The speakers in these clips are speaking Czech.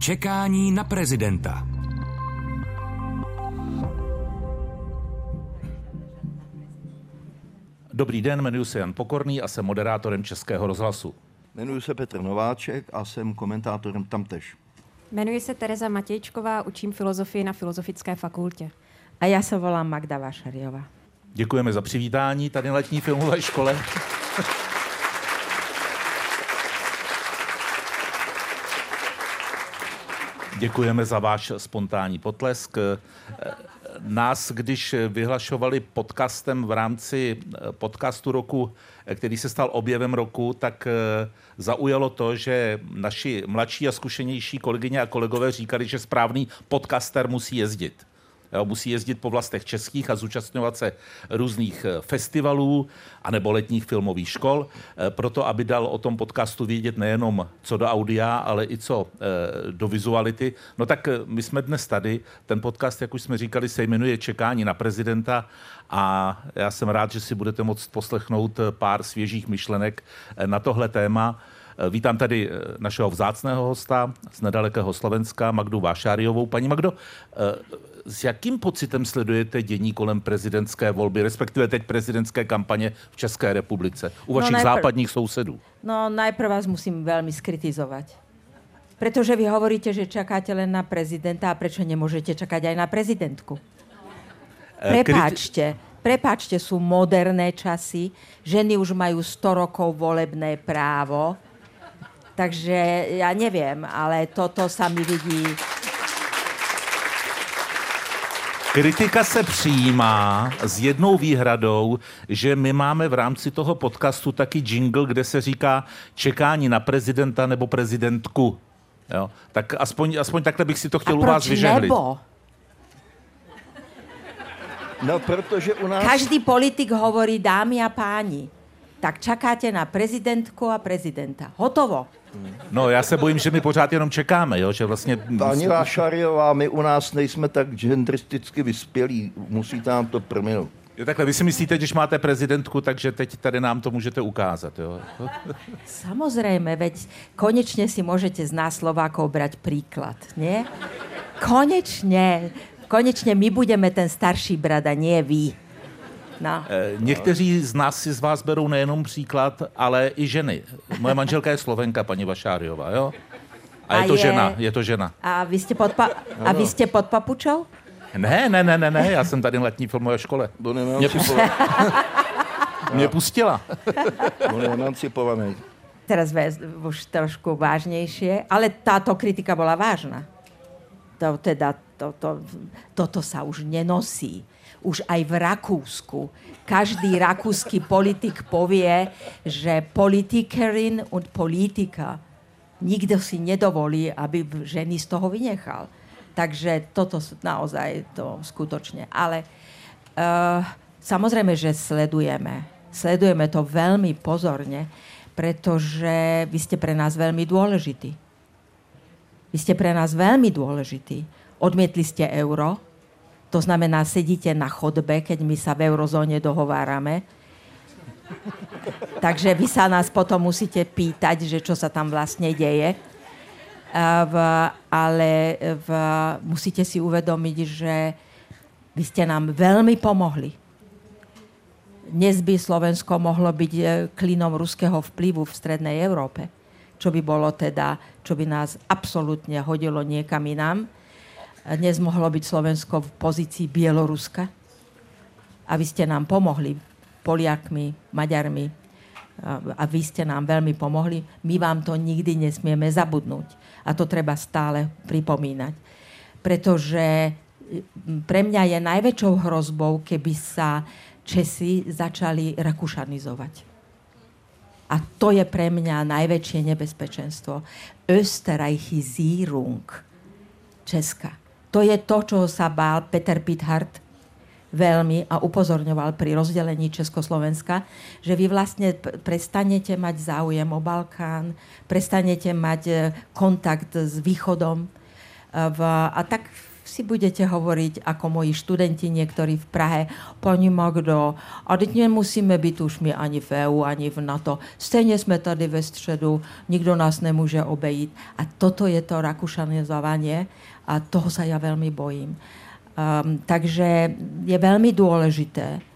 Čekání na prezidenta. Dobrý den, jmenuji se Jan Pokorný a jsem moderátorem Českého rozhlasu. Jmenuji se Petr Nováček a jsem komentátorem tamtež. Jmenuji se Tereza Matějčková, učím filozofii na Filozofické fakultě. A já se volám Magda Vašariová. Děkujeme za přivítání tady na letní filmové škole. Děkujeme za váš spontánní potlesk. Nás, když vyhlašovali podcastem v rámci podcastu roku, který se stal objevem roku, tak zaujalo to, že naši mladší a zkušenější kolegyně a kolegové říkali, že správný podcaster musí jezdit. Musí jezdit po vlastech českých a zúčastňovat se různých eh, festivalů anebo letních filmových škol, eh, proto aby dal o tom podcastu vědět nejenom co do audia, ale i co eh, do vizuality. No tak my jsme dnes tady. Ten podcast, jak už jsme říkali, se jmenuje Čekání na prezidenta a já jsem rád, že si budete moct poslechnout pár svěžích myšlenek na tohle téma. Vítám tady našeho vzácného hosta z nedalekého Slovenska, Magdu Vášáriovou. Paní Magdo, s jakým pocitem sledujete dění kolem prezidentské volby, respektive teď prezidentské kampaně v České republice u no vašich no najprv, západních sousedů? No najprv vás musím velmi skritizovat. Protože vy hovoríte, že čakáte len na prezidenta a prečo nemůžete čekat aj na prezidentku? Eh, Prepáčte, prepáčte, sú moderné časy, ženy už majú 100 rokov volebné právo, takže ja neviem, ale toto sa mi vidí Kritika se přijímá s jednou výhradou, že my máme v rámci toho podcastu taky jingle, kde se říká čekání na prezidenta nebo prezidentku. Jo? Tak aspoň, aspoň takhle bych si to chtěl A u vás vyžehlit. Nebo? No, protože u nás... Každý politik hovorí dámy a páni. Tak čakáte na prezidentku a prezidenta. Hotovo. No, já se bojím, že my pořád jenom čekáme, jo? že vlastně... Pani Vášariová, my u nás nejsme tak gendristicky vyspělí, musíte nám to prominout. Jo, takhle, vy si myslíte, když máte prezidentku, takže teď tady nám to můžete ukázat, jo? Samozrejme, veď konečně si můžete z nás Slovákov brať príklad, nie? Konečně, konečně my budeme ten starší brat a nie vy. No. Někteří z nás si z vás berou nejenom příklad, ale i ženy. Moje manželka je Slovenka, paní Vašáriová, jo? A, a je to je... žena, je to žena. A vy jste pod, pa... a vy jste pod papučou? Ne, ne, ne, ne, ne, já jsem tady na letní filmové škole. Mě pustila. Mě pustila. On je emancipovaný. Teraz už trošku vážnější, ale táto kritika byla vážná. To, teda, to, to, toto sa už nenosí už aj v Rakúsku. Každý rakúsky politik povie, že politikerin und politika nikdo si nedovolí, aby ženy z toho vynechal. Takže toto naozaj to skutočne. Ale uh, samozrejme, že sledujeme. Sledujeme to veľmi pozorne, pretože vy ste pre nás veľmi dôležití. Vy ste pre nás veľmi dôležití. Odmietli ste euro, to znamená, sedíte na chodbe, keď my sa v eurozóne dohovárame. Takže vy sa nás potom musíte pýtať, že čo sa tam vlastne deje. V, ale v, musíte si uvedomiť, že vy ste nám veľmi pomohli. Dnes by Slovensko mohlo byť e, klinom ruského vplyvu v strednej Európe, čo by bolo teda, čo by nás absolútne hodilo niekam inám dnes mohlo byť Slovensko v pozícii Bieloruska. A vy ste nám pomohli, Poliakmi, Maďarmi, a vy ste nám veľmi pomohli. My vám to nikdy nesmieme zabudnúť. A to treba stále pripomínať. Pretože pre mňa je najväčšou hrozbou, keby sa Česi začali rakušanizovať. A to je pre mňa najväčšie nebezpečenstvo. Österreichisierung Česka. To je to, čo sa bál Peter Pithart veľmi a upozorňoval pri rozdelení Československa, že vy vlastne prestanete mať záujem o Balkán, prestanete mať e, kontakt s východom. E, a tak si budete hovoriť, ako moji študenti niektorí v Prahe, pani Magdo, a teď nemusíme být už my ani v EU, ani v NATO. Stejně jsme tady ve středu, nikdo nás nemůže obejít. A toto je to rakušanizovanie a toho sa ja veľmi bojím. Um, takže je veľmi dôležité,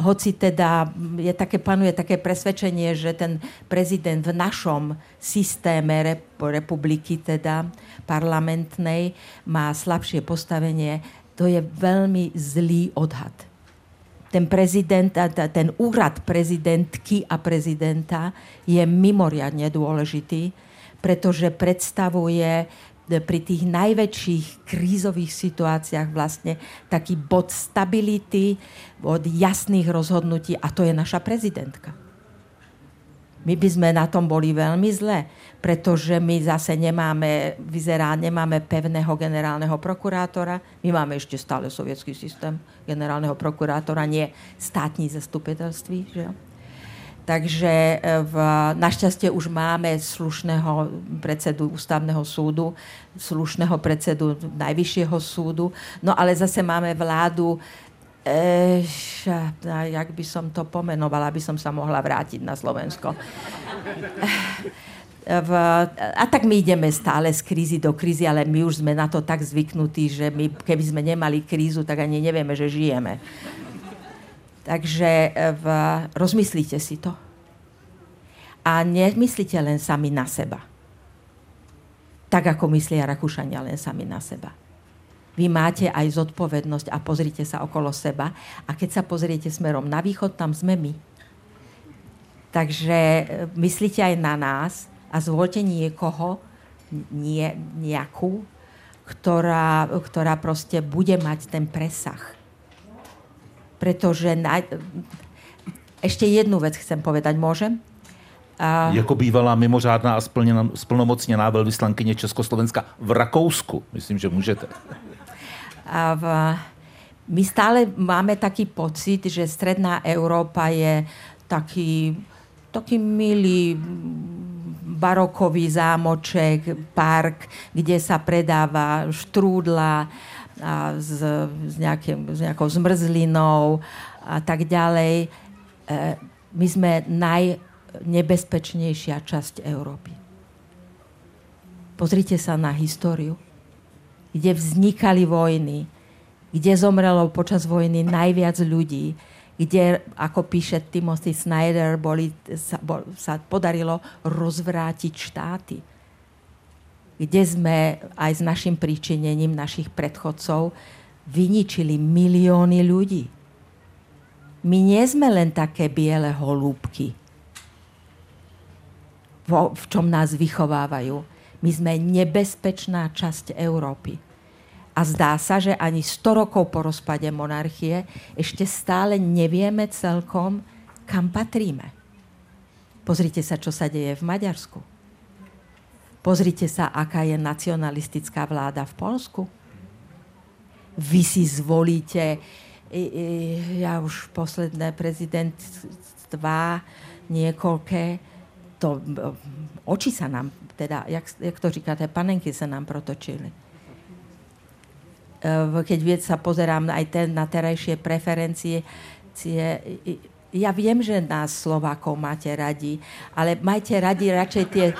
hoci teda je také, panuje také presvedčenie, že ten prezident v našom systéme republiky, teda parlamentnej, má slabšie postavenie, to je veľmi zlý odhad. Ten prezident, ten úrad prezidentky a prezidenta je mimoriadne dôležitý, pretože predstavuje pri tých najväčších krízových situáciách vlastne taký bod stability, od jasných rozhodnutí a to je naša prezidentka. My by sme na tom boli veľmi zle, pretože my zase nemáme, vyzerá, nemáme pevného generálneho prokurátora. My máme ešte stále sovietský systém generálneho prokurátora, nie státní zastupitelství. Že? Takže e, v, našťastie už máme slušného predsedu ústavného súdu, slušného predsedu najvyššieho súdu, no ale zase máme vládu, e, jak by som to pomenovala, aby som sa mohla vrátiť na Slovensko. V, a tak my ideme stále z krízy do krízy, ale my už sme na to tak zvyknutí, že my, keby sme nemali krízu, tak ani nevieme, že žijeme. Takže e, v, rozmyslíte si to. A nemyslíte len sami na seba. Tak, ako myslia Rakúšania len sami na seba. Vy máte aj zodpovednosť a pozrite sa okolo seba. A keď sa pozriete smerom na východ, tam sme my. Takže e, myslíte aj na nás a zvolte niekoho, nie, nejakú, ktorá, ktorá proste bude mať ten presah pretože na... ešte jednu vec chcem povedať, môžem? A... Jako bývalá mimořádná a splněna, splnomocněná velvyslankyně Československa v Rakousku. Myslím, že můžete. A v, my stále máme taký pocit, že stredná Európa je taký, taký milý barokový zámoček, park, kde sa predáva štrúdla, a s, s, nejakým, s nejakou zmrzlinou a tak ďalej. E, my sme najnebezpečnejšia časť Európy. Pozrite sa na históriu, kde vznikali vojny, kde zomrelo počas vojny najviac ľudí, kde, ako píše Timothy Snyder, boli, sa, bol, sa podarilo rozvrátiť štáty kde sme aj s našim príčinením našich predchodcov vyničili milióny ľudí. My nie sme len také biele holúbky, v čom nás vychovávajú. My sme nebezpečná časť Európy. A zdá sa, že ani 100 rokov po rozpade monarchie ešte stále nevieme celkom, kam patríme. Pozrite sa, čo sa deje v Maďarsku. Pozrite sa, aká je nacionalistická vláda v Polsku. Vy si zvolíte, ja už posledné prezidentvá niekoľké, to, oči sa nám, teda, jak, jak to říkáte, panenky sa nám protočili. Keď sa pozerám aj ten, na terajšie preferencie, ja viem, že nás Slovákov máte radi, ale majte radi radšej tie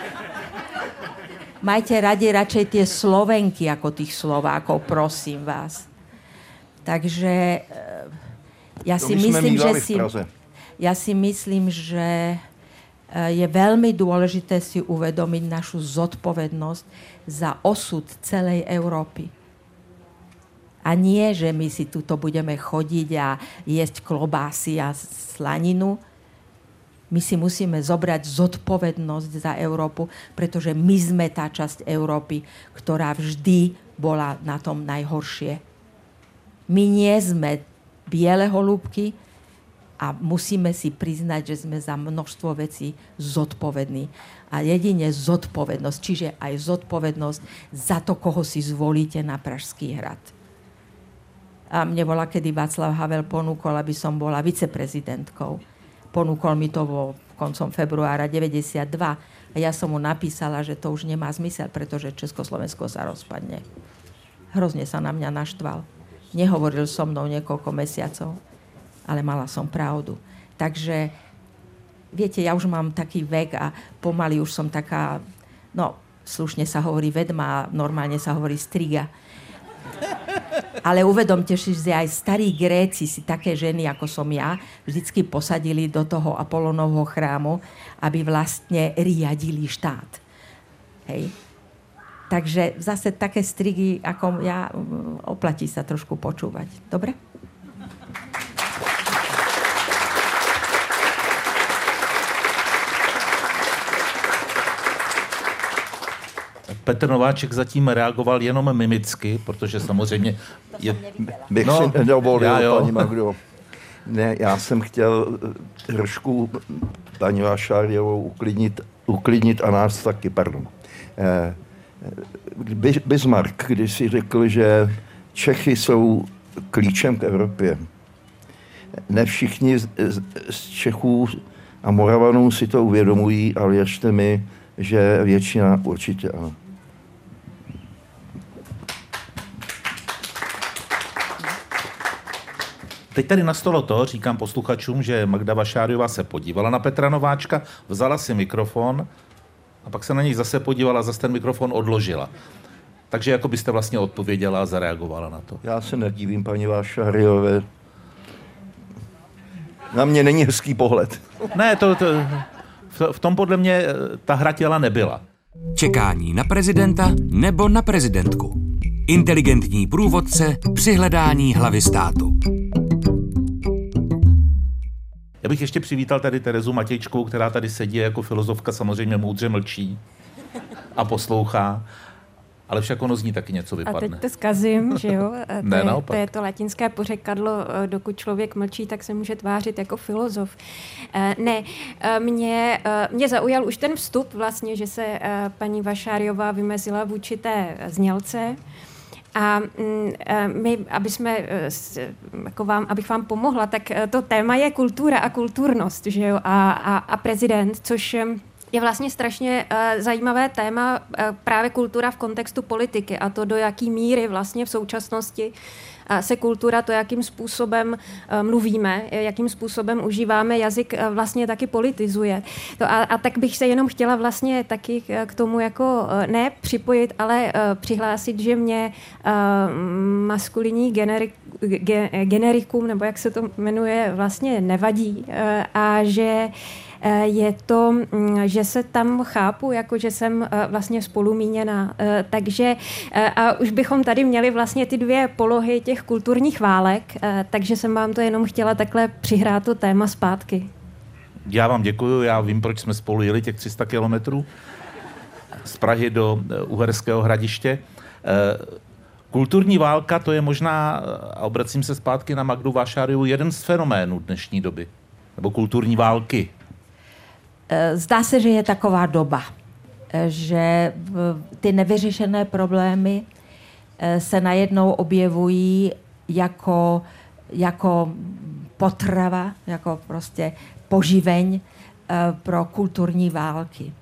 majte radi radšej tie Slovenky ako tých Slovákov, prosím vás. Takže eh, ja si myslím, že si, ja si myslím, že eh, je veľmi dôležité si uvedomiť našu zodpovednosť za osud celej Európy. A nie, že my si tuto budeme chodiť a jesť klobásy a slaninu, my si musíme zobrať zodpovednosť za Európu, pretože my sme tá časť Európy, ktorá vždy bola na tom najhoršie. My nie sme biele holúbky a musíme si priznať, že sme za množstvo vecí zodpovední. A jedine zodpovednosť, čiže aj zodpovednosť za to, koho si zvolíte na Pražský hrad. A mne bola, kedy Václav Havel ponúkol, aby som bola viceprezidentkou ponúkol mi to vo koncom februára 92 a ja som mu napísala, že to už nemá zmysel, pretože Československo sa rozpadne. Hrozne sa na mňa naštval. Nehovoril so mnou niekoľko mesiacov, ale mala som pravdu. Takže, viete, ja už mám taký vek a pomaly už som taká, no, slušne sa hovorí vedma normálne sa hovorí striga. Ale uvedomte si, že aj starí Gréci si také ženy, ako som ja, vždycky posadili do toho Apolonovho chrámu, aby vlastne riadili štát. Hej. Takže zase také strigy, ako ja, oplatí sa trošku počúvať. Dobre? Petr Nováček zatím reagoval jenom mimicky, protože samozřejmě... Je... Bych no, si nedovolil, já, paní Magdo. Ne, já jsem chtěl eh, trošku paní Vášáriovou uklidnit, uklidnit a nás taky, pardon. Eh, Bismarck když si řekl, že Čechy jsou klíčem k Evropě. Ne všichni z, z Čechů a Moravanů si to uvědomují, ale věřte mi, že většina určitě ano. Teď tady nastalo to, říkám posluchačům, že Magda Vašáriová se podívala na Petra Nováčka, vzala si mikrofon a pak se na něj zase podívala, zase ten mikrofon odložila. Takže jako byste vlastně odpověděla a zareagovala na to. Já se nedívím, paní Vášáriové. Na mě není hezký pohled. Ne, to, to v, v tom podle mě eh, ta hra těla nebyla. Čekání na prezidenta nebo na prezidentku. Inteligentní průvodce při hledání hlavy státu. Já bych ještě přivítal tady Terezu Matějčkou, která tady sedí jako filozofka, samozřejmě moudře mlčí a poslouchá. Ale však ono z ní taky něco vypadne. A teď to zkazím, že jo? To, ne, je, naopak. to je to latinské pořekadlo, eh, dokud člověk mlčí, tak se může tvářit jako filozof. Eh, ne, eh, mě, mě zaujal už ten vstup vlastně, že se paní Vašáriová vymezila vůči té znělce, a mm, my, aby jsme, jako vám, abych vám pomohla, tak to téma je kultura a kulturnost, že jo, a, a, a prezident, což je vlastně strašně uh, zajímavé téma uh, právě kultura v kontextu politiky a to, do jaký míry vlastně v současnosti uh, se kultura, to, jakým způsobem mluvíme, jakým způsobem užíváme jazyk, vlastně taky politizuje. To a, a tak bych se jenom chtěla vlastně taky k tomu jako ne připojit, ale přihlásit, že mě maskulinní generik, ge, generikum, nebo jak se to jmenuje, vlastně nevadí a že Eh, je to, mm, že se tam chápu, jako že jsem eh, vlastně spolumíněna. Eh, takže a už bychom tady měli vlastně ty dvě polohy těch kulturních válek, takže jsem vám to jenom chtěla takhle přihrát to téma zpátky. Já vám děkuji, já vím, proč jsme spolu jeli těch 300 kilometrů z Prahy do Uherského hradiště. Kulturní válka, to je možná, a obracím se zpátky na Magdu Vašáriu, jeden z fenoménů dnešní doby. Nebo kulturní války. Eh, zdá se, že je taková doba, eh, že ty nevyřešené problémy eh, se najednou objevují jako, jako potrava, jako prostě poživeň pro kulturní války.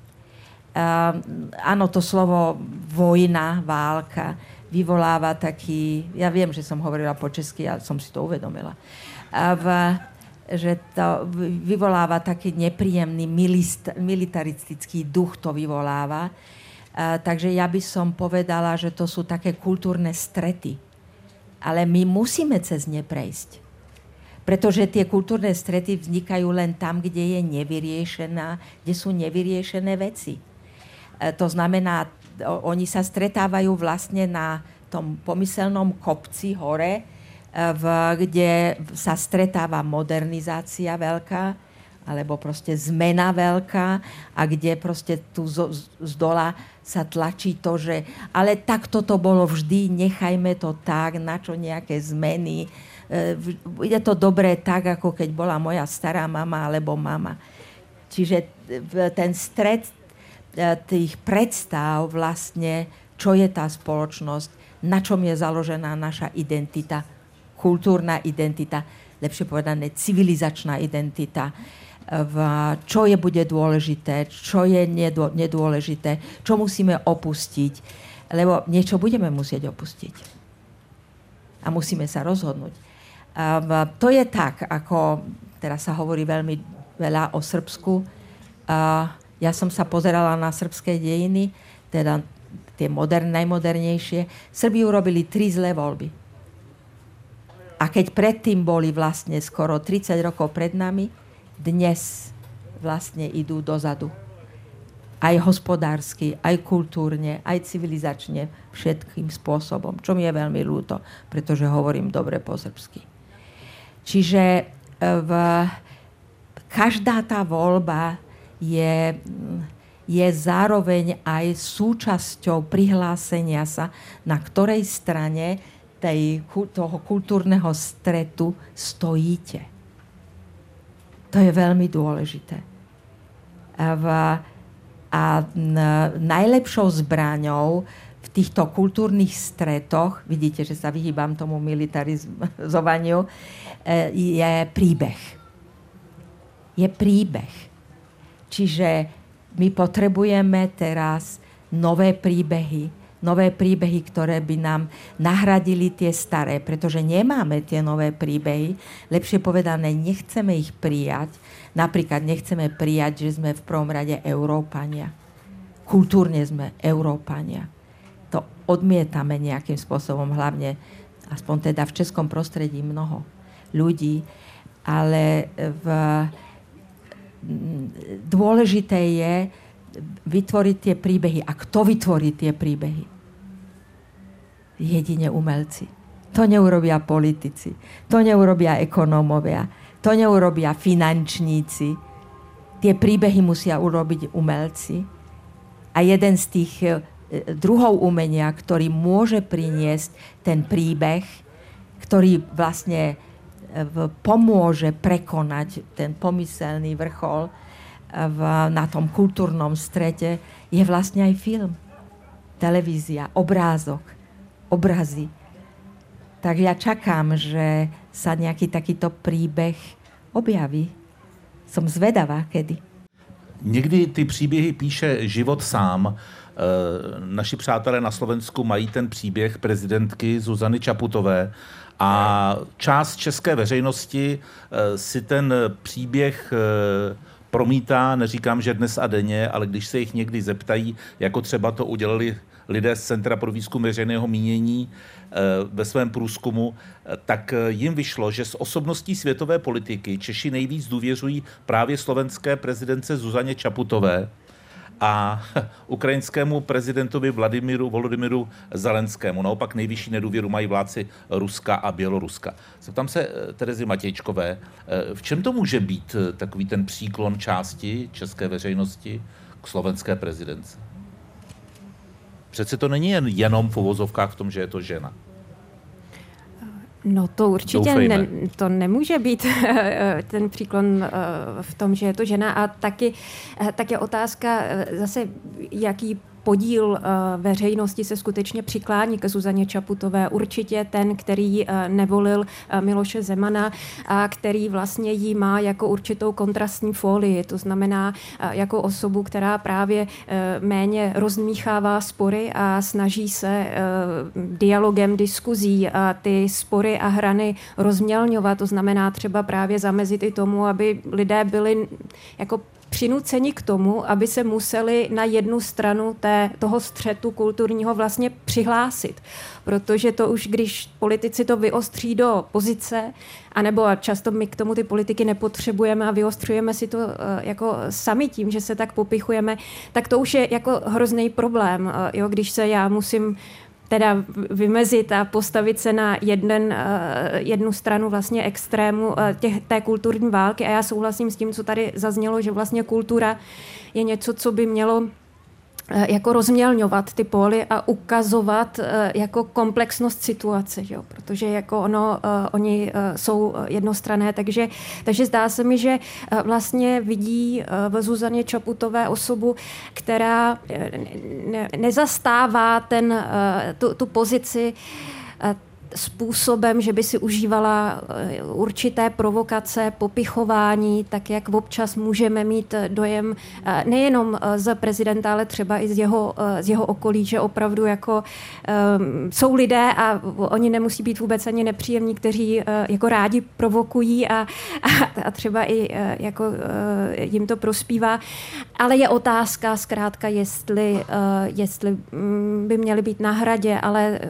Ano, to slovo vojna, válka vyvolává taky, já vím, že jsem hovorila po česky, ale jsem si to uvědomila. V, že to vyvoláva taký nepríjemný militaristický duch to vyvoláva. Uh, takže ja by som povedala, že to sú také kultúrne strety. Ale my musíme cez ne prejsť. Pretože tie kultúrne strety vznikajú len tam, kde je nevyriešená, kde sú nevyriešené veci. Uh, to znamená, oni sa stretávajú vlastne na tom pomyselnom kopci hore, v, kde sa stretáva modernizácia veľká, alebo proste zmena veľká a kde proste tu z, dola sa tlačí to, že ale takto to bolo vždy, nechajme to tak, na čo nejaké zmeny. E, je to dobré tak, ako keď bola moja stará mama alebo mama. Čiže ten stred e, tých predstav vlastne, čo je tá spoločnosť, na čom je založená naša identita, kultúrna identita, lepšie povedané civilizačná identita, v čo je bude dôležité, čo je nedôležité, čo musíme opustiť, lebo niečo budeme musieť opustiť. A musíme sa rozhodnúť. A to je tak, ako teraz sa hovorí veľmi veľa o Srbsku. A ja som sa pozerala na srbské dejiny, teda tie modern, najmodernejšie. Srbi urobili tri zlé voľby. A keď predtým boli vlastne skoro 30 rokov pred nami, dnes vlastne idú dozadu. Aj hospodársky, aj kultúrne, aj civilizačne, všetkým spôsobom. Čo mi je veľmi ľúto, pretože hovorím dobre po srbsky. Čiže e, v, každá tá voľba je, je zároveň aj súčasťou prihlásenia sa, na ktorej strane tej, toho kultúrneho stretu stojíte. To je veľmi dôležité. A, v, a najlepšou zbraňou v týchto kultúrnych stretoch, vidíte, že sa vyhýbam tomu militarizovaniu, e, je príbeh. Je príbeh. Čiže my potrebujeme teraz nové príbehy, nové príbehy, ktoré by nám nahradili tie staré, pretože nemáme tie nové príbehy. Lepšie povedané, nechceme ich prijať. Napríklad nechceme prijať, že sme v prvom rade Európania. Kultúrne sme Európania. To odmietame nejakým spôsobom, hlavne aspoň teda v českom prostredí mnoho ľudí, ale v, dôležité je, vytvoriť tie príbehy. A kto vytvorí tie príbehy? Jedine umelci. To neurobia politici. To neurobia ekonómovia. To neurobia finančníci. Tie príbehy musia urobiť umelci. A jeden z tých e, druhov umenia, ktorý môže priniesť ten príbeh, ktorý vlastne e, pomôže prekonať ten pomyselný vrchol, v, na tom kultúrnom strete je vlastne aj film, televízia, obrázok, obrazy. Tak ja čakám, že sa nejaký takýto príbeh objaví. Som zvedavá, kedy. Někdy ty příběhy píše život sám. E, naši přátelé na Slovensku mají ten příběh prezidentky Zuzany Čaputové a část české veřejnosti e, si ten příběh e, promítá, neříkám, že dnes a denně, ale když se jich někdy zeptají, jako třeba to udělali lidé z Centra pro výzkum veřejného mínění eh, ve svém průzkumu, eh, tak eh, jim vyšlo, že z osobností světové politiky Češi nejvíc důvěřují právě slovenské prezidence Zuzaně Čaputové, a ukrajinskému prezidentovi Vladimiru Volodymyru Zelenskému. Naopak nejvyšší nedůvěru mají vládci Ruska a Běloruska. Zeptám se eh, Terezy Matějčkové, eh, v čem to může být eh, takový ten příklon části české veřejnosti k slovenské prezidence? Přece to není jen jenom v uvozovkách v tom, že je to žena. No to určitě ne, to nemůže být ten příklon eh, v tom, že je to žena. A taky, eh, tak je otázka eh, zase, jaký podíl eh, veřejnosti se skutečně přiklání ke Zuzaně Čaputové. Určitě ten, který eh, nevolil eh, Miloše Zemana a který vlastně jí má jako určitou kontrastní folii. To znamená jako osobu, která právě méně rozmíchává spory a snaží se dialogem, diskuzí a ty spory a hrany rozmělňovat. To znamená třeba právě zamezit i tomu, aby lidé byli jako přinuceni k tomu, aby se museli na jednu stranu té, toho střetu kulturního vlastně přihlásit. Protože to už, když politici to vyostří do pozice, anebo a často my k tomu ty politiky nepotřebujeme a vyostřujeme si to uh, jako sami tím, že se tak popichujeme, tak to už je jako hrozný problém. Uh, jo, když se já musím teda vymezit a postavit se na jeden, eh, jednu stranu vlastně extrému eh, těch, té kulturní války. A já souhlasím s tím, co tady zaznělo, že vlastně kultura je něco, co by mělo jako rozmělňovat ty póly a ukazovat eh, jako komplexnost situace, jo? protože jako ono, uh, oni jsou jednostrané, takže, takže zdá se mi, že vlastně vidí v Zuzaně Čaputové osobu, která ne, nezastává ten, tu, tu pozici způsobem, že by si užívala eh, určité provokace, popichování, tak jak občas můžeme mít dojem eh, nejenom eh, z prezidenta, ale třeba i z jeho, z jeho okolí, že opravdu jako um, jsou lidé a oni nemusí být vůbec ani nepříjemní, kteří uh, jako rádi provokují a, a, a třeba i uh, jako uh, jim to prospívá. Ale je otázka zkrátka, jestli, jestli um, by měly být na hradě, ale,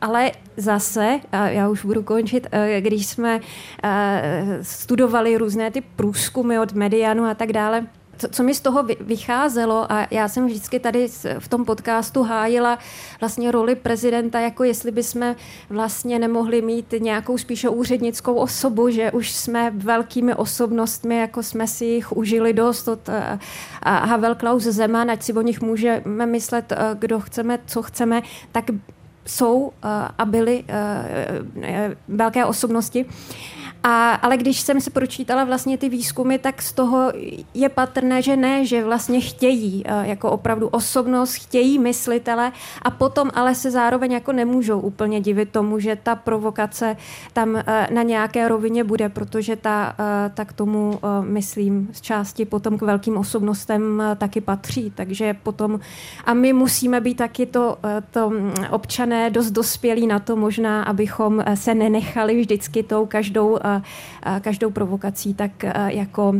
ale zase, a já už budu končit, eh, když jsme eh, studovali různé ty průzkumy od Medianu a tak dále, co, co mi z toho vycházelo, a já jsem vždycky tady v tom podcastu hájila vlastně roli prezidenta, jako jestli bychom vlastně nemohli mít nějakou spíše úřednickou osobu, že už jsme velkými osobnostmi, jako jsme si jich užili dost od eh, Havel Klaus Zeman, ať si o nich můžeme myslet, kdo chceme, co chceme, tak jsou eh, a byly eh, eh, velké osobnosti. A, ale když jsem se pročítala vlastně ty výzkumy, tak z toho je patrné, že ne, že vlastně chtějí jako opravdu osobnost, chtějí myslitele a potom ale se zároveň jako nemůžou úplně divit tomu, že ta provokace tam na nějaké rovině bude, protože ta, ta k tomu, myslím, z části potom k velkým osobnostem taky patří. Takže potom, a my musíme být taky to, to občané dost dospělí na to možná, abychom se nenechali vždycky tou každou každou provokací tak jako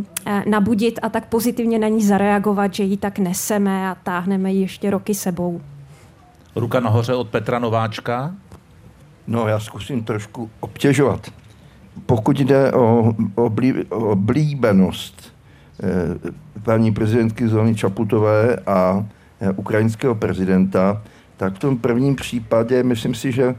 nabudit a tak pozitivně na ní zareagovat, že ji tak neseme a táhneme ji ještě roky sebou. Ruka nahoře od Petra Nováčka. No, já zkusím trošku obtěžovat. Pokud jde o, oblí, o oblíbenost eh, paní prezidentky Zóny Čaputové a eh, ukrajinského prezidenta, tak v tom prvním případě myslím si, že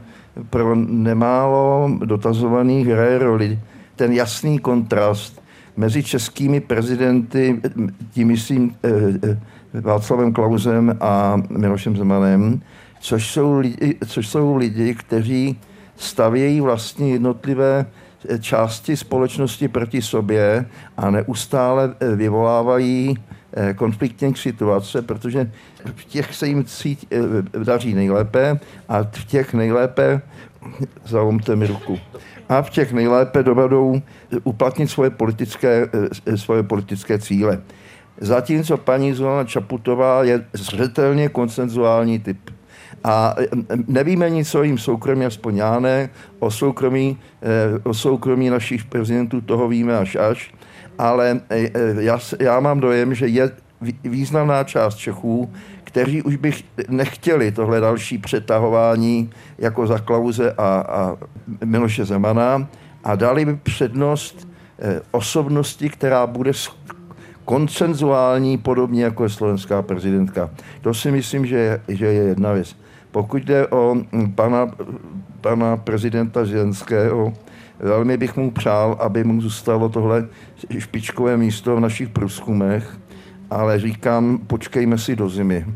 pro nemálo dotazovaných hraje roli ten jasný kontrast mezi českými prezidenty, tím myslím eh, eh, Václavem Klausem a Milošem Zemanem, což jsou lidi, což jsou lidi kteří stavějí vlastně jednotlivé eh, části společnosti proti sobě a neustále vyvolávají konfliktní situace, protože v těch se jim cít, daří nejlépe a v těch nejlépe zalomte mi ruku a v těch nejlépe dovedou uplatnit svoje politické, eh, svoje politické cíle. Zatímco paní Zolana Čaputová je zřetelně konsenzuální typ. A eh, nevíme nic o jím soukromí, aspoň já ne, o soukromí, eh, o soukromí našich prezidentů toho víme až až, ale já, já mám dojem, že je významná část Čechů, kteří už bych nechtěli tohle další přetahování jako za Klauze a, a Miloše Zemana a dali by přednost eh, osobnosti, která bude koncenzuální, podobně jako je slovenská prezidentka. To si myslím, že že je jedna věc. Pokud jde o pana, pana prezidenta Ženského, velmi bych mu přál, aby mu zůstalo tohle špičkové místo v našich průzkumech, ale říkám, počkejme si do zimy,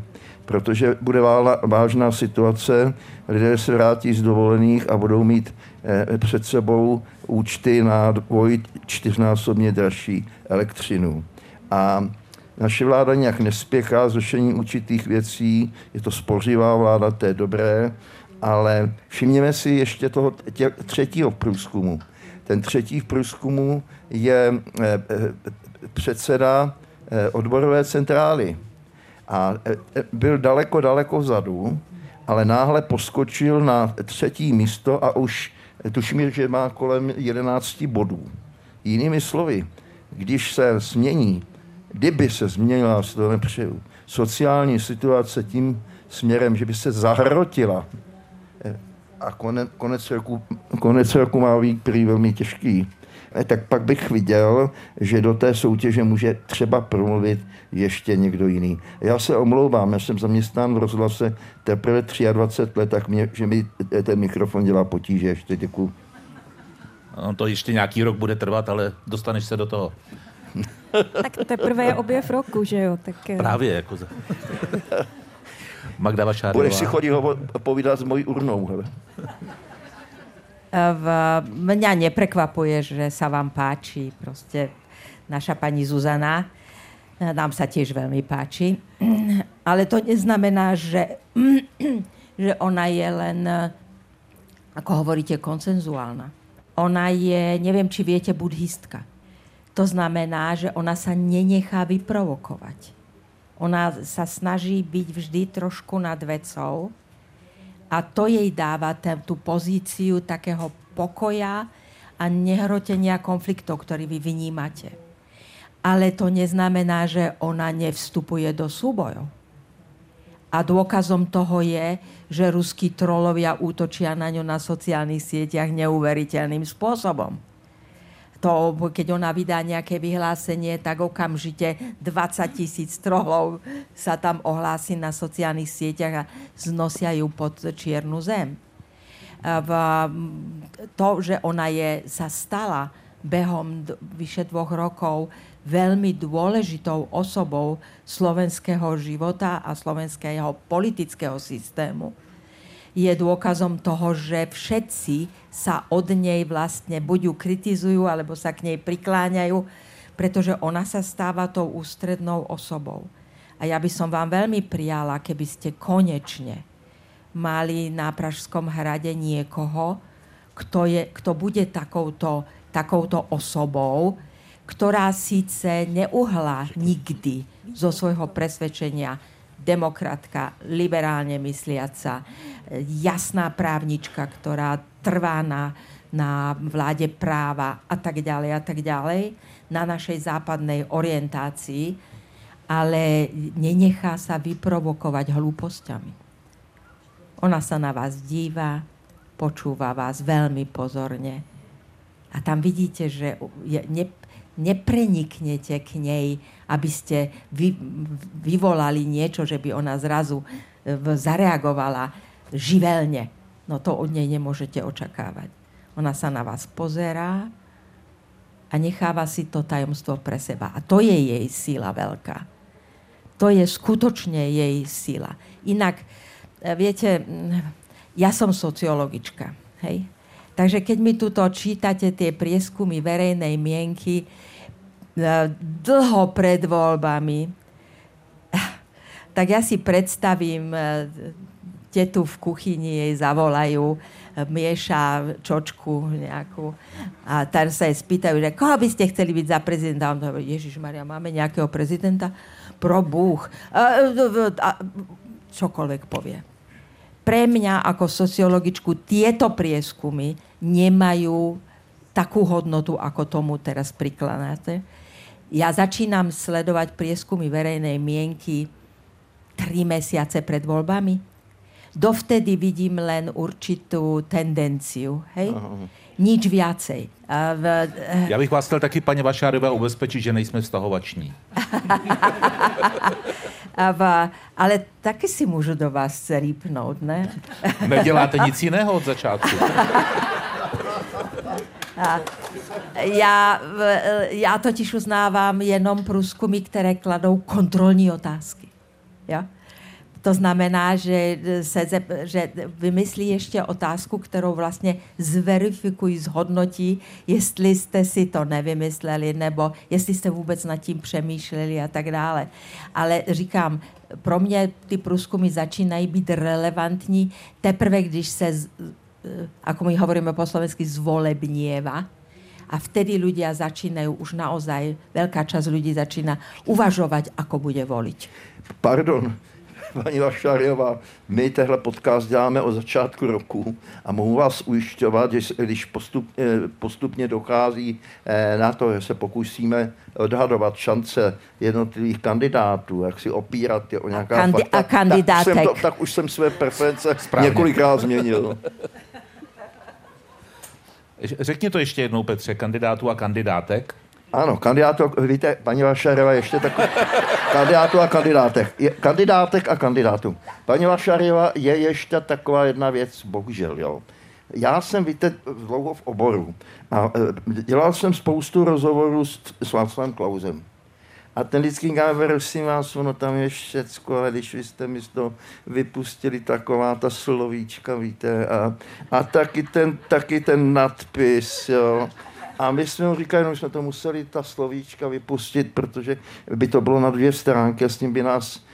protože bude vážná situace, lidé se vrátí z dovolených a budou mít eh, před sebou účty na dvoj čtyřnásobně dražší elektřinu. A naše vláda nějak nespěchá s řešením určitých věcí, je to spořivá vláda, to je dobré, ale všimněme si ještě toho tě, třetího průzkumu. Ten třetí průzkumu je eh, eh, předseda Eh, odborové centrály. A eh, byl daleko, daleko vzadu, ale náhle poskočil na třetí místo a už tuším, že má kolem 11 bodů. Jinými slovy, když se změní, kdyby se změnila, si to nepřeju, sociální situace tím směrem, že by se zahrotila a konec, konec, roku, konec roku má být prý velmi těžký, Eh, tak pak bych viděl, že do té soutěže může třeba promluvit ještě někdo jiný. Já se omlouvám, já jsem zaměstnán v rozhlase teprve 23 let, tak mě, že mi ten mikrofon dělá potíže. Ještě děkuji. On to ještě nějaký rok bude trvat, ale dostaneš se do toho. tak teprve je objev roku, že jo? Tak... Eh. Právě, jako... Magda Vašárová. Budeš si chodit ho povídat s mojí urnou, hele v, mňa neprekvapuje, že sa vám páči proste naša pani Zuzana. Nám sa tiež veľmi páči. Ale to neznamená, že, že ona je len ako hovoríte, koncenzuálna. Ona je, neviem, či viete, buddhistka. To znamená, že ona sa nenechá vyprovokovať. Ona sa snaží byť vždy trošku nad vecou a to jej dáva ten, tú pozíciu takého pokoja a nehrotenia konfliktov, ktorý vy vynímate. Ale to neznamená, že ona nevstupuje do súbojov. A dôkazom toho je, že ruskí trolovia útočia na ňu na sociálnych sieťach neuveriteľným spôsobom to, keď ona vydá nejaké vyhlásenie, tak okamžite 20 tisíc trolov sa tam ohlási na sociálnych sieťach a znosia ju pod čiernu zem. V, to, že ona je, sa stala behom vyše dvoch rokov veľmi dôležitou osobou slovenského života a slovenského politického systému, je dôkazom toho, že všetci sa od nej vlastne buď ju kritizujú, alebo sa k nej prikláňajú, pretože ona sa stáva tou ústrednou osobou. A ja by som vám veľmi prijala, keby ste konečne mali na Pražskom hrade niekoho, kto, je, kto bude takouto, takouto osobou, ktorá síce neuhlá nikdy zo svojho presvedčenia demokratka, liberálne mysliaca, jasná právnička, ktorá trvá na, na vláde práva a tak ďalej a tak ďalej, na našej západnej orientácii, ale nenechá sa vyprovokovať hlúpostiami. Ona sa na vás díva, počúva vás veľmi pozorne a tam vidíte, že je, ne, nepreniknete k nej, aby ste vy, vyvolali niečo, že by ona zrazu e, zareagovala živelne. No to od nej nemôžete očakávať. Ona sa na vás pozerá a necháva si to tajomstvo pre seba. A to je jej síla veľká. To je skutočne jej síla. Inak, e, viete, ja som sociologička, hej? Takže keď mi tuto čítate tie prieskumy verejnej mienky, dlho pred voľbami, tak ja si predstavím, e, tetu v kuchyni jej zavolajú, e, mieša čočku nejakú a tam sa jej spýtajú, že koho by ste chceli byť za prezidenta? A on hovorí, Ježiš Maria, máme nejakého prezidenta? Pro Búh. A, a, čokoľvek povie. Pre mňa ako sociologičku tieto prieskumy nemajú takú hodnotu, ako tomu teraz prikladáte ja začínam sledovať prieskumy verejnej mienky tri mesiace pred voľbami. Dovtedy vidím len určitú tendenciu. Hej? Aha. Nič viacej. A v, eh, Já bych vás chtěl taky, paní Vašárová, ubezpečit, že nejsme vztahovační. a v, ale taky si můžu do vás rýpnout, ne? Neděláte nic jiného od začátku. Já, já totiž uznávám jenom průzkumy, které kladou kontrolní otázky. Jo? To znamená, že, se, že vymyslí ještě otázku, kterou vlastně zverifikují, zhodnotí, jestli jste si to nevymysleli, nebo jestli jste vůbec nad tím přemýšleli a tak dále. Ale říkám, pro mě ty průzkumy začínají být relevantní teprve, když se E, ako my hovoríme po slovensky, zvolebnieva. A vtedy ľudia začínajú, už naozaj veľká časť ľudí začína uvažovať, ako bude voliť. Pardon, paní Vašariová, my tehle podcast děláme od začátku roku a mohu vás ujišťovat, že když postup, e, postupně dochází e, na to, že se pokusíme odhadovat šance jednotlivých kandidátů, jak si opírat je o nějaká Kandi- fakta, a kandidátek. Tak, jsem to, tak už jsem své preference Správně. několikrát změnil. Řekni to ještě jednou, Petře, kandidátů a kandidátek. Ano, kandidátů, víte, paní Vašareva, ještě takový, kandidátů a kandidátek. Je, kandidátek a kandidátů. Paní Vašareva je ještě taková jedna věc, bohužel, jo. Já jsem, víte, dlouho v oboru a e, dělal jsem spoustu rozhovorů s, s Václavem Klausem. A ten vždycky říká, prosím vás, ono tam je všecko, ale když vy jste mi toho vypustili taková ta slovíčka, víte, a, a taky, ten, taky ten nadpis, jo. A my jsme mu říkali, no, že jsme to museli ta slovíčka vypustit, protože by to bylo na dvě stránky s tím by nás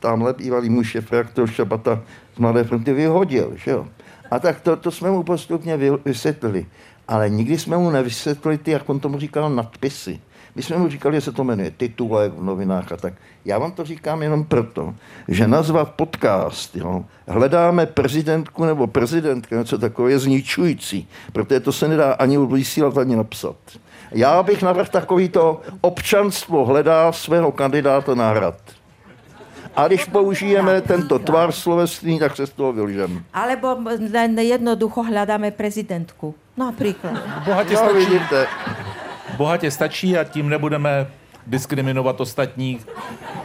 tamhle bývalý muž je reaktor Šabata z Mladé fronty vyhodil, že jo. A tak to, to jsme mu postupně vysvětlili. Ale nikdy jsme mu nevysvětlili ty, jak on tomu říkal, nadpisy. My jsme mu říkali, že se to jmenuje titulek v novinách a tak. Já vám to říkám jenom proto, že nazvat podcast, jo, hledáme prezidentku nebo prezidentka, něco takové je zničující, protože to se nedá ani vysílat, ani napsat. Já bych navrhl takovýto občanstvo hledá svého kandidáta na hrad. A když použijeme tento tvar slovesný, tak se z toho vylžeme. Alebo jednoducho hledáme prezidentku. Například. Bohatě no. Vidíte. Bohatě stačí a tím nebudeme diskriminovat ostatní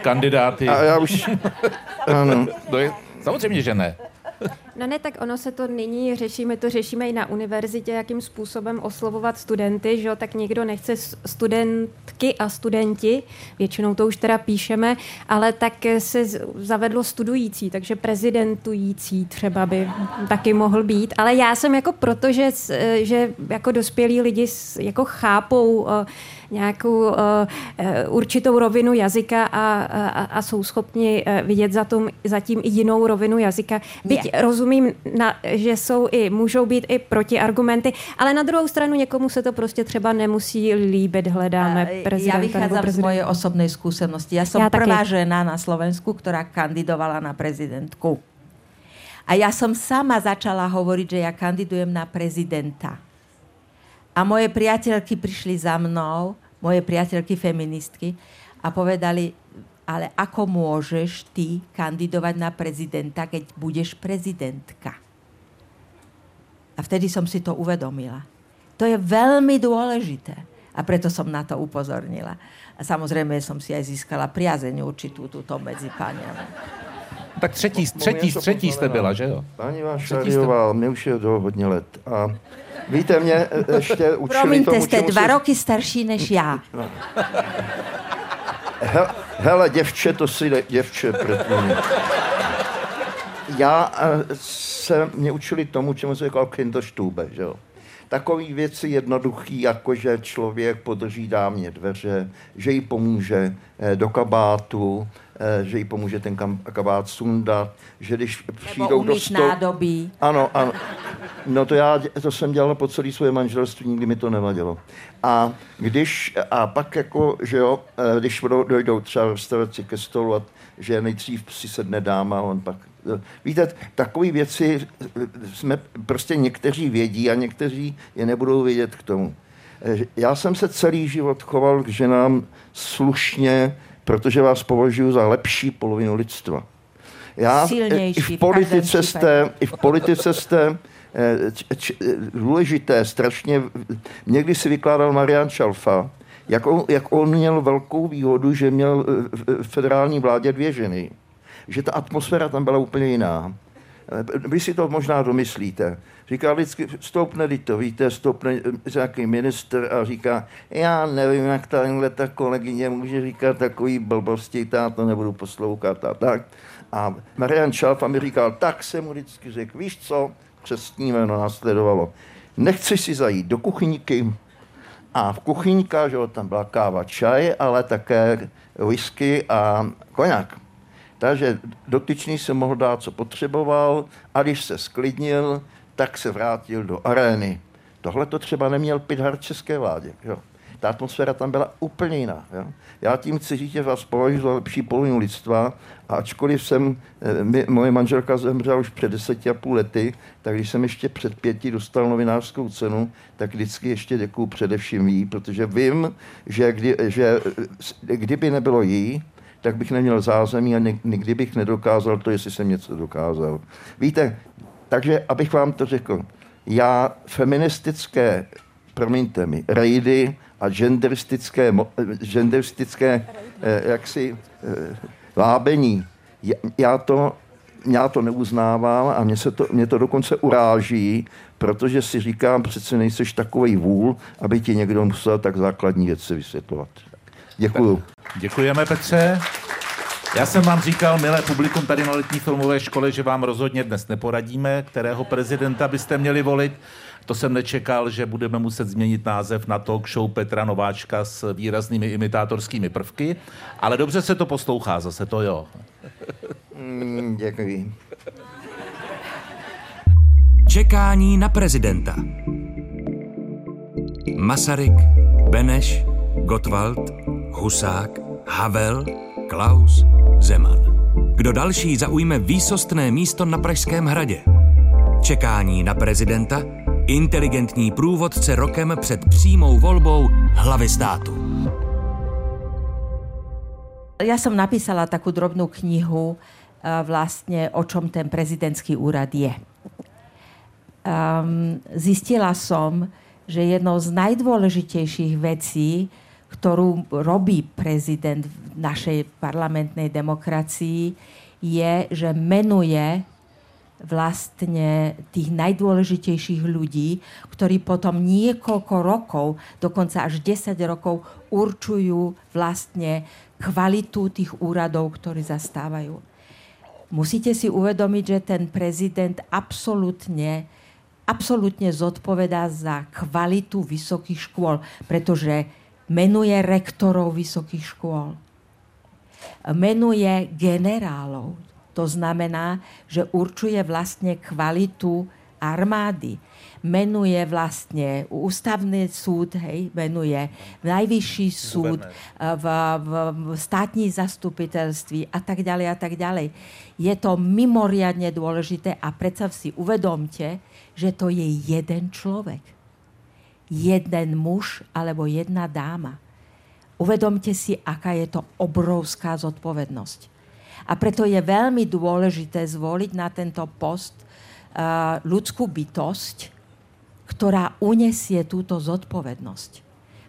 kandidáty. A já už... ano. To je, samozřejmě, že ne. No ne, tak ono se to nyní řeší, my to řešíme i na univerzitě, jakým způsobem oslovovat studenty, že jo, tak někdo nechce studentky a studenti, většinou to už teda píšeme, ale tak se zavedlo studující, takže prezidentující třeba by taky mohl být, ale já jsem jako proto, že, že jako dospělí lidi jako chápou nějakou uh, určitou rovinu jazyka a, a, a jsou schopni uh, vidět za, tom, zatím i jinou rovinu jazyka. Byť Je. rozumím, na, že jsou i, můžou být i protiargumenty, ale na druhou stranu někomu se to prostě třeba nemusí líbit, hledáme prezidenta. Já vychádzam z mojej osobnej skúsenosti. Ja som ja prvá taky. žena na Slovensku, ktorá kandidovala na prezidentku. A ja som sama začala hovoriť, že ja kandidujem na prezidenta. A moje priateľky prišli za mnou moje priateľky feministky a povedali, ale ako môžeš ty kandidovať na prezidenta, keď budeš prezidentka? A vtedy som si to uvedomila. To je veľmi dôležité. A preto som na to upozornila. A samozrejme som si aj získala priazeň určitú túto medzi páňami. Tak třetí, třetí, třetí jste byla, že jo? Paní Vášariová, mě už je do hodně let. A Víte, mě e, ještě učili Promiňte, tomu, jste dva si... roky starší než já. No. He, hele, děvče, to si děvče, protože... Já e, se mě učili tomu, čemu se říkal Kinderstube, že jo. Takový věci jednoduchý, jako že člověk podrží dámě dveře, že jí pomůže e, do kabátu, že jí pomůže ten kabát sundat, že když přijdou do stolu... nádobí. Ano, ano. No to já, to jsem dělal po celé svoje manželství, nikdy mi to nevadilo. A když, a pak jako, že jo, eh, když dojdou třeba v restauraci ke stolu a že nejdřív si sedne dáma, on pak eh, Víte, takové věci jsme prostě někteří vědí a někteří je nebudou vědět k tomu. Já jsem se celý život choval k ženám slušně, protože vás považuji za lepší polovinu lidstva. Já Silnější, i v politice jste, i v politice jste eh, č, č, důležité, strašně, někdy si vykládal Marian Čalfa, jak on, jak on měl velkou výhodu, že měl v federální vládě dvě ženy. Že ta atmosféra tam byla úplně jiná. Eh, vy si to možná domyslíte. Říká vždycky, stoupne to, víte, stoupne nějaký minister a říká, já nevím, jak tahle ta kolegyně může říkat takový blbosti, já to nebudu poslouchat a tak. A Marian Čalfa mi říkal, tak jsem mu vždycky řekl, víš co, křestní jméno následovalo. Nechci si zajít do kuchyňky, a v kuchyňka, že jo, tam byla káva, čaj, ale také whisky a koněk. Takže dotyčný se mohl dát, co potřeboval a když se sklidnil, tak se vrátil do arény. Tohle to třeba neměl Pithard české vládě. Jo. Ta atmosféra tam byla úplně jiná. Jo. Já tím chci říct, že vás považuji za lepší polovinu lidstva a ačkoliv jsem, eh, my, moje manželka zemřela už před deseti a půl lety, tak když jsem ještě před pěti dostal novinářskou cenu, tak vždycky ještě děkuju především jí, protože vím, že, kdy, že eh, kdyby nebylo jí, tak bych neměl zázemí a nikdy bych nedokázal to, jestli jsem něco dokázal. Víte, takže abych vám to řekl, já feministické, promiňte mi, rejdy a genderistické, genderistické eh, jaksi eh, lábení, já to, já to neuznávám a mě, se to, mě to dokonce uráží, protože si říkám, přece nejseš takový vůl, aby ti někdo musel tak základní věci vysvětlovat. Děkuju. Děkujeme, Petře. Já jsem vám říkal, milé publikum tady na letní filmové škole, že vám rozhodně dnes neporadíme, kterého prezidenta byste měli volit. To jsem nečekal, že budeme muset změnit název na talk show Petra Nováčka s výraznými imitátorskými prvky, ale dobře se to poslouchá, zase to jo. Mm, děkuji. Čekání na prezidenta. Masaryk, Beneš, Gottwald, Husák, Havel, Klaus, Zeman. Kdo další zaujme výsostné místo na Pražském hradě? Čekání na prezidenta, inteligentní průvodce rokem před přímou volbou hlavy státu. Ja som napísala takú drobnú knihu eh, vlastne, o čom ten prezidentský úrad je. Um, zistila som, že jednou z najdôležitejších vecí, ktorú robí prezident v našej parlamentnej demokracii, je, že menuje vlastne tých najdôležitejších ľudí, ktorí potom niekoľko rokov, dokonca až 10 rokov, určujú vlastne kvalitu tých úradov, ktorí zastávajú. Musíte si uvedomiť, že ten prezident absolútne absolútne zodpovedá za kvalitu vysokých škôl, pretože menuje rektorov vysokých škôl. Menuje generálov. To znamená, že určuje vlastne kvalitu armády. Menuje vlastne ústavný súd, hej, menuje najvyšší súd v, v, v státní zastupiteľství a tak ďalej a tak ďalej. Je to mimoriadne dôležité a predsa si uvedomte, že to je jeden človek. Jeden muž alebo jedna dáma. Uvedomte si, aká je to obrovská zodpovednosť. A preto je veľmi dôležité zvoliť na tento post uh, ľudskú bytosť, ktorá unesie túto zodpovednosť.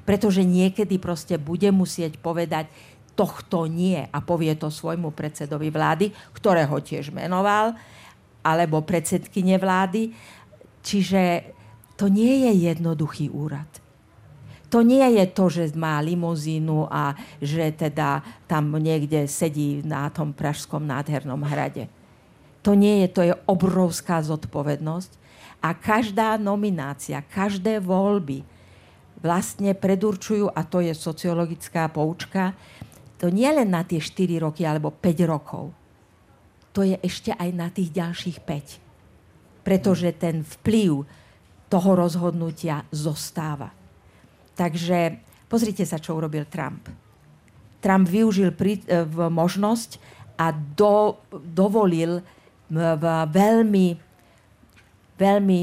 Pretože niekedy proste bude musieť povedať, tohto nie a povie to svojmu predsedovi vlády, ktorého tiež menoval, alebo predsedkyne vlády Čiže to nie je jednoduchý úrad. To nie je to, že má limuzínu a že teda tam niekde sedí na tom pražskom nádhernom hrade. To nie je, to je obrovská zodpovednosť a každá nominácia, každé voľby vlastne predurčujú, a to je sociologická poučka, to nie len na tie 4 roky alebo 5 rokov. To je ešte aj na tých ďalších 5 pretože ten vplyv toho rozhodnutia zostáva. Takže pozrite sa, čo urobil Trump. Trump využil pri, e, v možnosť a do, dovolil v veľmi, veľmi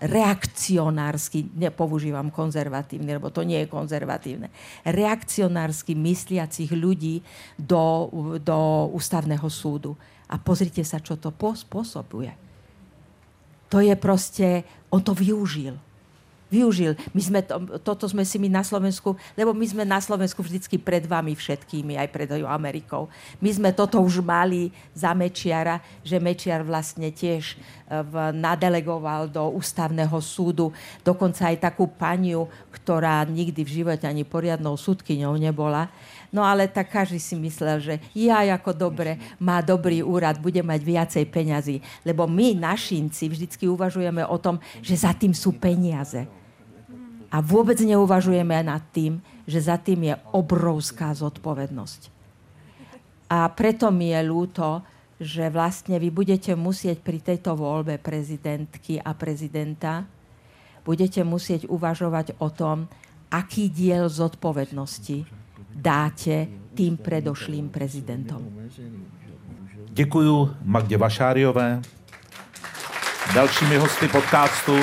reakcionársky, nepoužívam konzervatívny, lebo to nie je konzervatívne, reakcionársky mysliacich ľudí do, do ústavného súdu. A pozrite sa, čo to spôsobuje to je proste, on to využil. Využil. My sme to, toto sme si my na Slovensku, lebo my sme na Slovensku vždycky pred vami všetkými, aj pred Amerikou. My sme toto už mali za Mečiara, že Mečiar vlastne tiež e, v, nadelegoval do ústavného súdu dokonca aj takú paniu, ktorá nikdy v živote ani poriadnou súdkyňou nebola No ale tak každý si myslel, že ja ako dobre, má dobrý úrad, bude mať viacej peňazí. Lebo my, našinci, vždycky uvažujeme o tom, že za tým sú peniaze. A vôbec neuvažujeme nad tým, že za tým je obrovská zodpovednosť. A preto mi je ľúto, že vlastne vy budete musieť pri tejto voľbe prezidentky a prezidenta budete musieť uvažovať o tom, aký diel zodpovednosti dáte tým predošlým prezidentom. Děkuji Magdě Vašáriové. Dalšími hosty podcastu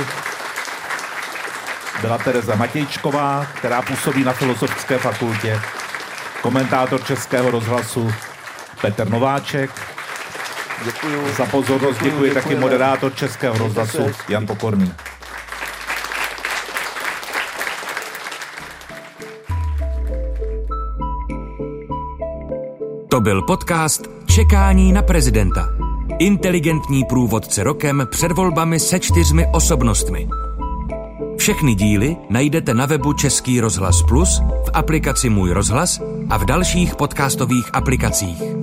byla Tereza Matějčková, která působí na Filozofické fakultě, komentátor Českého rozhlasu Petr Nováček. Děkuji. Za pozornost děkuji, děkuji taky moderátor Českého rozhlasu Jan Pokorný. Byl podcast Čekání na prezidenta. Inteligentní průvodce rokem před volbami se čtyřmi osobnostmi. Všechny díly najdete na webu Český rozhlas Plus, v aplikaci Můj rozhlas a v dalších podcastových aplikacích.